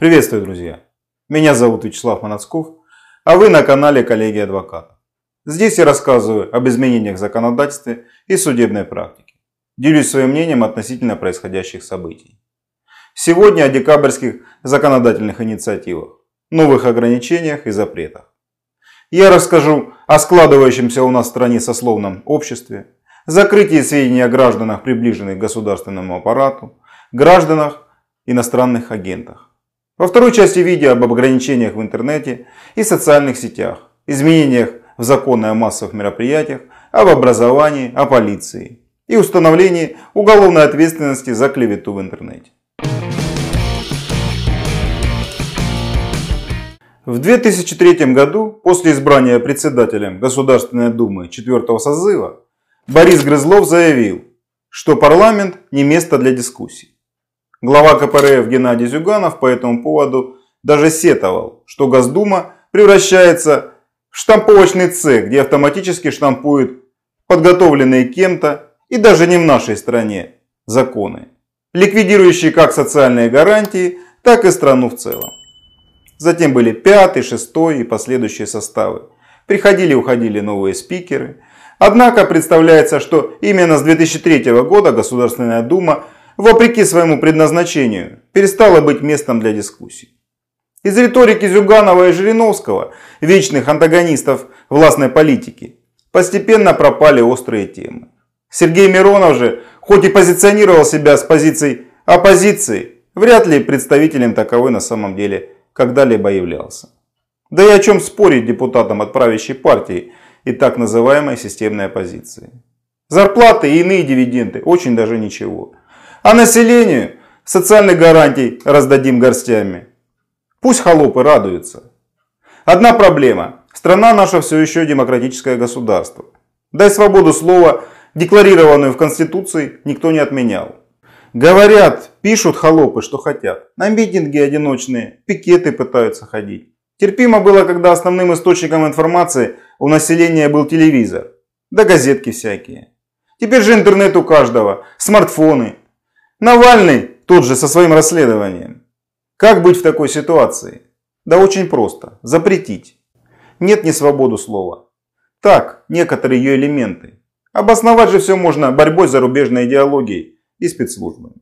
Приветствую, друзья! Меня зовут Вячеслав Манацков, а вы на канале Коллеги Адвоката. Здесь я рассказываю об изменениях в законодательстве и судебной практике. Делюсь своим мнением относительно происходящих событий. Сегодня о декабрьских законодательных инициативах, новых ограничениях и запретах. Я расскажу о складывающемся у нас в стране сословном обществе, закрытии сведений о гражданах, приближенных к государственному аппарату, гражданах, иностранных агентах. Во второй части видео об ограничениях в интернете и социальных сетях, изменениях в законы о массовых мероприятиях, об образовании, о полиции и установлении уголовной ответственности за клевету в интернете. В 2003 году, после избрания председателем Государственной Думы 4 созыва, Борис Грызлов заявил, что парламент не место для дискуссий. Глава КПРФ Геннадий Зюганов по этому поводу даже сетовал, что Госдума превращается в штамповочный цех, где автоматически штампуют подготовленные кем-то и даже не в нашей стране законы, ликвидирующие как социальные гарантии, так и страну в целом. Затем были пятый, шестой и последующие составы. Приходили и уходили новые спикеры. Однако представляется, что именно с 2003 года Государственная Дума вопреки своему предназначению, перестала быть местом для дискуссий. Из риторики Зюганова и Жириновского, вечных антагонистов властной политики, постепенно пропали острые темы. Сергей Миронов же, хоть и позиционировал себя с позицией оппозиции, вряд ли представителем таковой на самом деле когда-либо являлся. Да и о чем спорить депутатам от правящей партии и так называемой системной оппозиции. Зарплаты и иные дивиденды очень даже ничего. А населению социальных гарантий раздадим горстями. Пусть холопы радуются. Одна проблема. Страна наша все еще демократическое государство. Дай свободу слова, декларированную в Конституции, никто не отменял. Говорят, пишут холопы, что хотят. На митинги одиночные, пикеты пытаются ходить. Терпимо было, когда основным источником информации у населения был телевизор. Да газетки всякие. Теперь же интернет у каждого, смартфоны, Навальный тот же со своим расследованием. Как быть в такой ситуации? Да очень просто. Запретить. Нет ни свободу слова. Так, некоторые ее элементы. Обосновать же все можно борьбой с зарубежной идеологией и спецслужбами.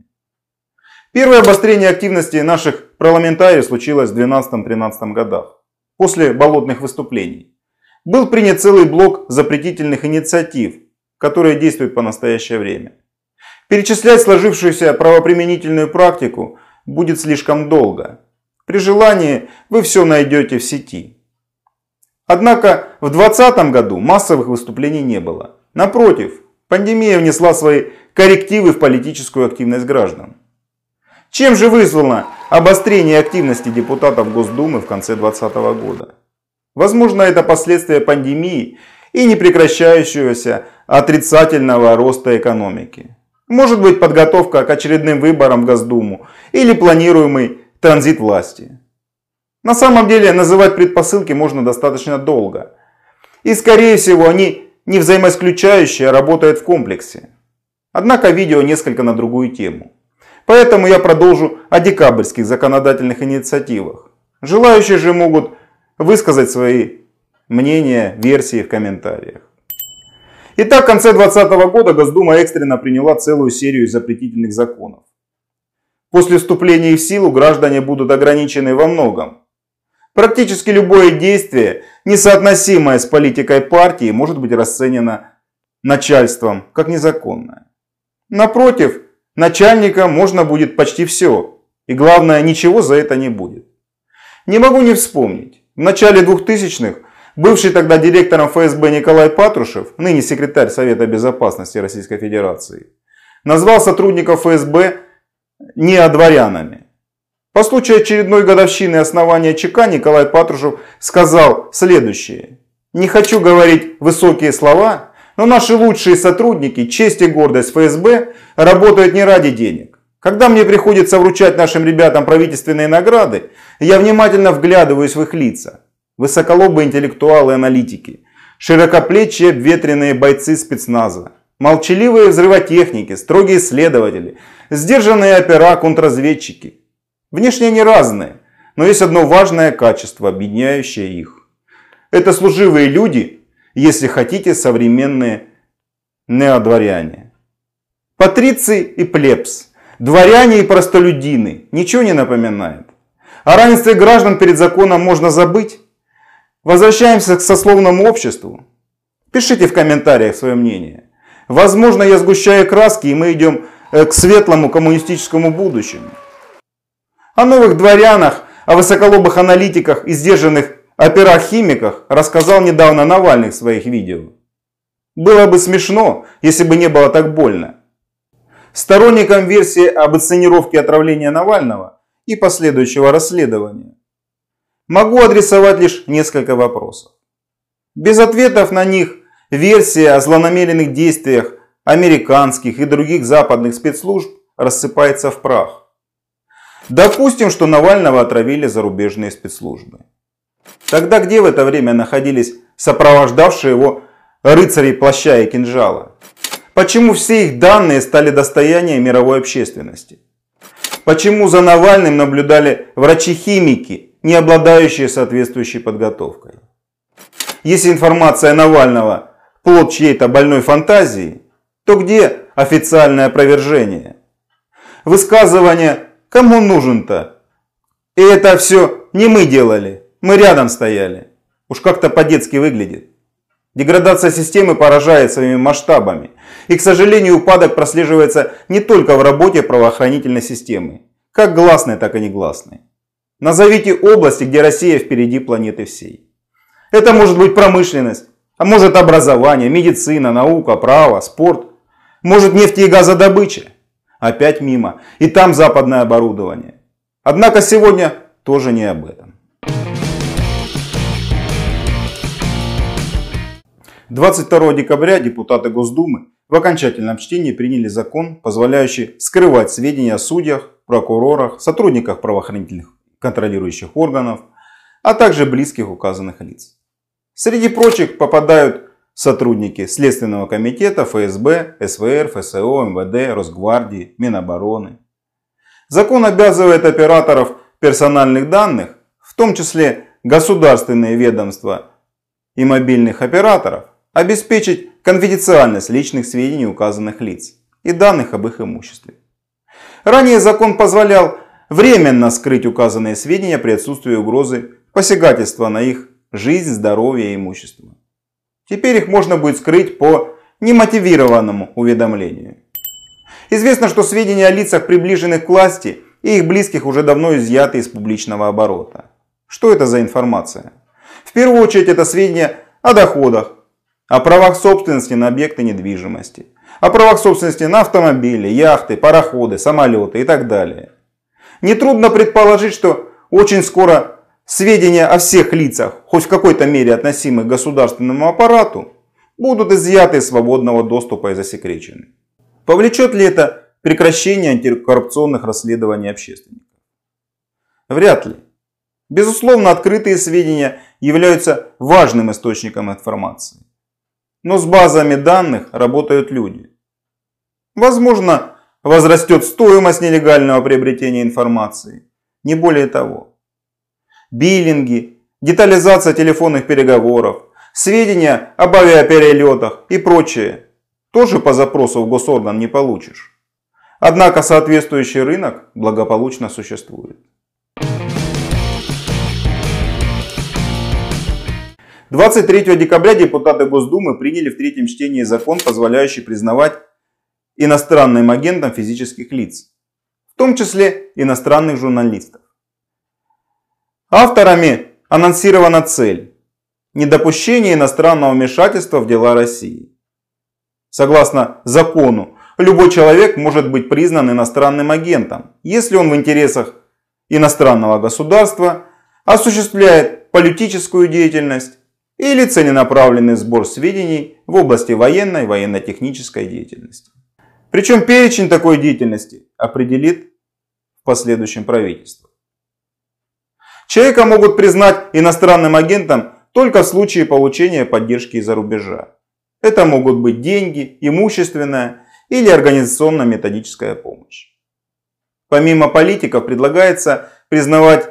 Первое обострение активности наших парламентариев случилось в 12-13 годах, после болотных выступлений. Был принят целый блок запретительных инициатив, которые действуют по настоящее время. Перечислять сложившуюся правоприменительную практику будет слишком долго. При желании вы все найдете в сети. Однако в 2020 году массовых выступлений не было. Напротив, пандемия внесла свои коррективы в политическую активность граждан. Чем же вызвано обострение активности депутатов Госдумы в конце 2020 года? Возможно, это последствия пандемии и непрекращающегося отрицательного роста экономики. Может быть подготовка к очередным выборам в Госдуму или планируемый транзит власти. На самом деле называть предпосылки можно достаточно долго. И скорее всего они не взаимоисключающие, а работают в комплексе. Однако видео несколько на другую тему. Поэтому я продолжу о декабрьских законодательных инициативах. Желающие же могут высказать свои мнения, версии в комментариях. Итак, в конце 2020 года Госдума экстренно приняла целую серию запретительных законов. После вступления в силу граждане будут ограничены во многом. Практически любое действие, несоотносимое с политикой партии, может быть расценено начальством как незаконное. Напротив, начальника можно будет почти все. И главное, ничего за это не будет. Не могу не вспомнить. В начале 2000-х Бывший тогда директором ФСБ Николай Патрушев, ныне секретарь Совета Безопасности Российской Федерации, назвал сотрудников ФСБ неодворянами. По случаю очередной годовщины основания ЧК Николай Патрушев сказал следующее. Не хочу говорить высокие слова, но наши лучшие сотрудники, честь и гордость ФСБ, работают не ради денег. Когда мне приходится вручать нашим ребятам правительственные награды, я внимательно вглядываюсь в их лица высоколобые интеллектуалы и аналитики, широкоплечие ветреные бойцы спецназа, молчаливые взрывотехники, строгие исследователи, сдержанные опера контрразведчики. Внешне они разные, но есть одно важное качество, объединяющее их. Это служивые люди, если хотите, современные неодворяне. Патриции и плебс, дворяне и простолюдины, ничего не напоминает. О равенстве граждан перед законом можно забыть. Возвращаемся к сословному обществу. Пишите в комментариях свое мнение. Возможно, я сгущаю краски, и мы идем э, к светлому коммунистическому будущему. О новых дворянах, о высоколобых аналитиках и сдержанных операх-химиках рассказал недавно Навальный в своих видео. Было бы смешно, если бы не было так больно. Сторонникам версии об инсценировке отравления Навального и последующего расследования могу адресовать лишь несколько вопросов. Без ответов на них версия о злонамеренных действиях американских и других западных спецслужб рассыпается в прах. Допустим, что Навального отравили зарубежные спецслужбы. Тогда где в это время находились сопровождавшие его рыцари плаща и кинжала? Почему все их данные стали достоянием мировой общественности? Почему за Навальным наблюдали врачи-химики, не обладающие соответствующей подготовкой? Если информация Навального – плод чьей-то больной фантазии, то где официальное опровержение? Высказывание «кому нужен-то?» И это все не мы делали, мы рядом стояли. Уж как-то по-детски выглядит. Деградация системы поражает своими масштабами. И, к сожалению, упадок прослеживается не только в работе правоохранительной системы, как гласной, так и негласной. Назовите области, где Россия впереди планеты всей. Это может быть промышленность, а может образование, медицина, наука, право, спорт. Может нефть и газодобыча. Опять мимо. И там западное оборудование. Однако сегодня тоже не об этом. 22 декабря депутаты Госдумы в окончательном чтении приняли закон, позволяющий скрывать сведения о судьях, прокурорах, сотрудниках правоохранительных контролирующих органов, а также близких указанных лиц. Среди прочих попадают сотрудники Следственного комитета, ФСБ, СВР, ФСО, МВД, Росгвардии, Минобороны. Закон обязывает операторов персональных данных, в том числе государственные ведомства и мобильных операторов, обеспечить конфиденциальность личных сведений указанных лиц и данных об их имуществе. Ранее закон позволял временно скрыть указанные сведения при отсутствии угрозы посягательства на их жизнь, здоровье и имущество. Теперь их можно будет скрыть по немотивированному уведомлению. Известно, что сведения о лицах, приближенных к власти, и их близких уже давно изъяты из публичного оборота. Что это за информация? В первую очередь это сведения о доходах, о правах собственности на объекты недвижимости, о правах собственности на автомобили, яхты, пароходы, самолеты и так далее. Нетрудно предположить, что очень скоро сведения о всех лицах, хоть в какой-то мере относимых к государственному аппарату, будут изъяты из свободного доступа и засекречены. Повлечет ли это прекращение антикоррупционных расследований общественников? Вряд ли. Безусловно, открытые сведения являются важным источником информации но с базами данных работают люди. Возможно, возрастет стоимость нелегального приобретения информации. Не более того. Биллинги, детализация телефонных переговоров, сведения об авиаперелетах и прочее тоже по запросу в госорган не получишь. Однако соответствующий рынок благополучно существует. 23 декабря депутаты Госдумы приняли в третьем чтении закон, позволяющий признавать иностранным агентам физических лиц, в том числе иностранных журналистов. Авторами анонсирована цель – недопущение иностранного вмешательства в дела России. Согласно закону, любой человек может быть признан иностранным агентом, если он в интересах иностранного государства осуществляет политическую деятельность, или целенаправленный сбор сведений в области военной военно-технической деятельности. Причем перечень такой деятельности определит в последующем правительство. Человека могут признать иностранным агентом только в случае получения поддержки из-за рубежа. Это могут быть деньги, имущественная или организационно-методическая помощь. Помимо политиков предлагается признавать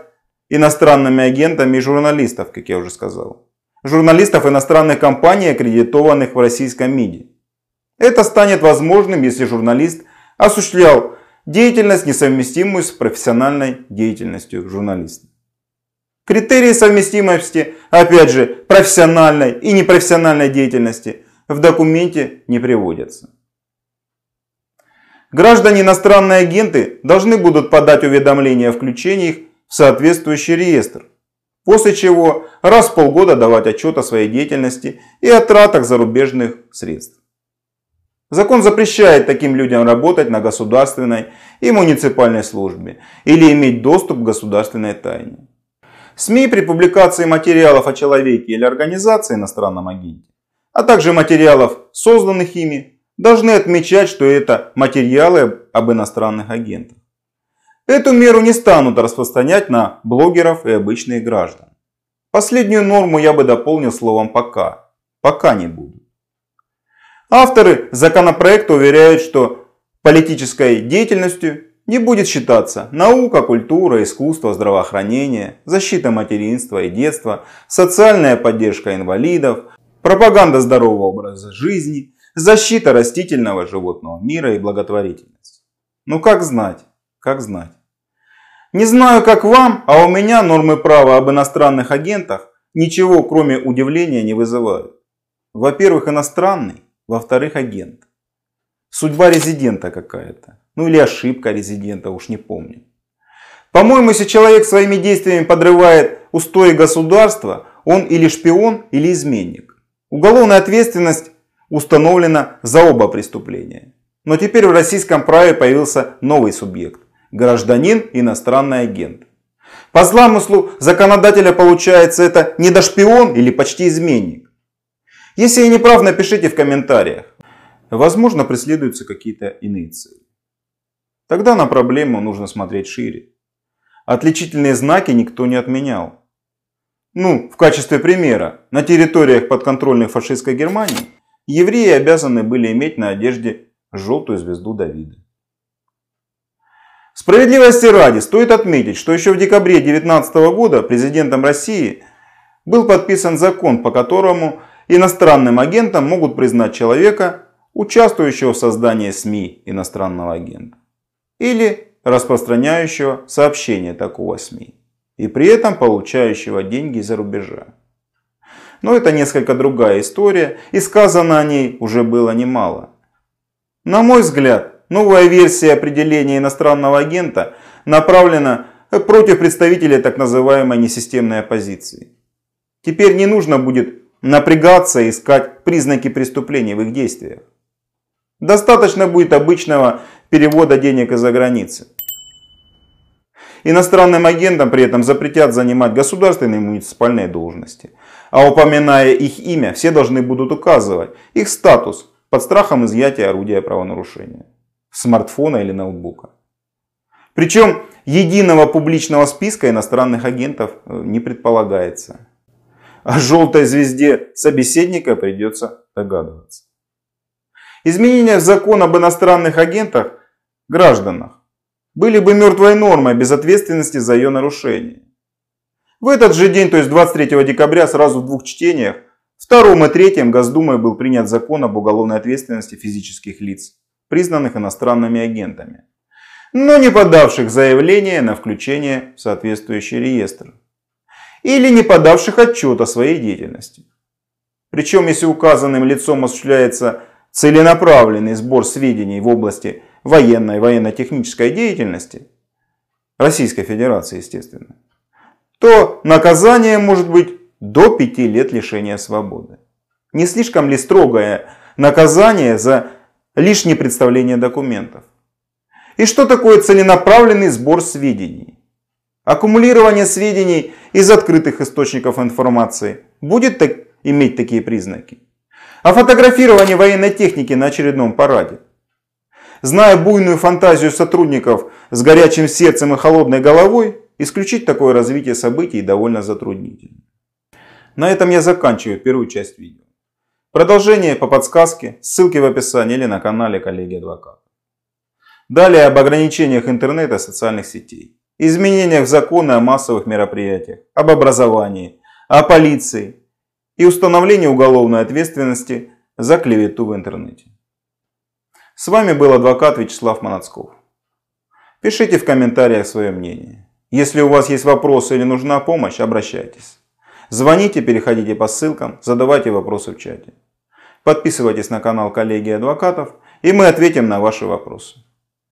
иностранными агентами и журналистов, как я уже сказал. Журналистов иностранных компаний, аккредитованных в российском МИДе. Это станет возможным, если журналист осуществлял деятельность, несовместимую с профессиональной деятельностью журналиста. Критерии совместимости, опять же, профессиональной и непрофессиональной деятельности в документе не приводятся. Граждане иностранные агенты должны будут подать уведомление о включении их в соответствующий реестр, после чего раз в полгода давать отчет о своей деятельности и о тратах зарубежных средств. Закон запрещает таким людям работать на государственной и муниципальной службе или иметь доступ к государственной тайне. СМИ при публикации материалов о человеке или организации иностранном агенте, а также материалов, созданных ими, должны отмечать, что это материалы об иностранных агентах. Эту меру не станут распространять на блогеров и обычных граждан. Последнюю норму я бы дополнил словом «пока». Пока не буду. Авторы законопроекта уверяют, что политической деятельностью не будет считаться наука, культура, искусство, здравоохранение, защита материнства и детства, социальная поддержка инвалидов, пропаганда здорового образа жизни, защита растительного животного мира и благотворительность. Ну как знать, как знать. Не знаю, как вам, а у меня нормы права об иностранных агентах ничего, кроме удивления, не вызывают. Во-первых, иностранный, во-вторых, агент. Судьба резидента какая-то. Ну или ошибка резидента, уж не помню. По-моему, если человек своими действиями подрывает устои государства, он или шпион, или изменник. Уголовная ответственность установлена за оба преступления. Но теперь в российском праве появился новый субъект гражданин, иностранный агент. По замыслу законодателя получается это недошпион или почти изменник. Если я не прав, напишите в комментариях. Возможно, преследуются какие-то иные цели. Тогда на проблему нужно смотреть шире. Отличительные знаки никто не отменял. Ну, в качестве примера, на территориях подконтрольной фашистской Германии евреи обязаны были иметь на одежде желтую звезду Давида. Справедливости ради стоит отметить, что еще в декабре 2019 года президентом России был подписан закон, по которому иностранным агентом могут признать человека, участвующего в создании СМИ иностранного агента или распространяющего сообщения такого СМИ и при этом получающего деньги из-за рубежа. Но это несколько другая история и сказано о ней уже было немало. На мой взгляд, Новая версия определения иностранного агента направлена против представителей так называемой несистемной оппозиции. Теперь не нужно будет напрягаться искать признаки преступления в их действиях. Достаточно будет обычного перевода денег из-за границы. Иностранным агентам при этом запретят занимать государственные и муниципальные должности. А упоминая их имя, все должны будут указывать их статус под страхом изъятия орудия правонарушения смартфона или ноутбука. Причем единого публичного списка иностранных агентов э, не предполагается. О желтой звезде собеседника придется догадываться. Изменения в закон об иностранных агентах, гражданах, были бы мертвой нормой без ответственности за ее нарушение. В этот же день, то есть 23 декабря, сразу в двух чтениях, втором и третьем Госдумой был принят закон об уголовной ответственности физических лиц признанных иностранными агентами, но не подавших заявление на включение в соответствующий реестр или не подавших отчет о своей деятельности. Причем, если указанным лицом осуществляется целенаправленный сбор сведений в области военной и военно-технической деятельности, Российской Федерации, естественно, то наказание может быть до 5 лет лишения свободы. Не слишком ли строгое наказание за лишнее представление документов. И что такое целенаправленный сбор сведений? Аккумулирование сведений из открытых источников информации будет так, иметь такие признаки. А фотографирование военной техники на очередном параде. Зная буйную фантазию сотрудников с горячим сердцем и холодной головой, исключить такое развитие событий довольно затруднительно. На этом я заканчиваю первую часть видео. Продолжение по подсказке, ссылки в описании или на канале коллеги адвоката. Далее об ограничениях интернета и социальных сетей. Изменениях в законы о массовых мероприятиях, об образовании, о полиции и установлении уголовной ответственности за клевету в интернете. С вами был адвокат Вячеслав Манацков. Пишите в комментариях свое мнение. Если у вас есть вопросы или нужна помощь, обращайтесь. Звоните, переходите по ссылкам, задавайте вопросы в чате. Подписывайтесь на канал коллеги адвокатов, и мы ответим на ваши вопросы.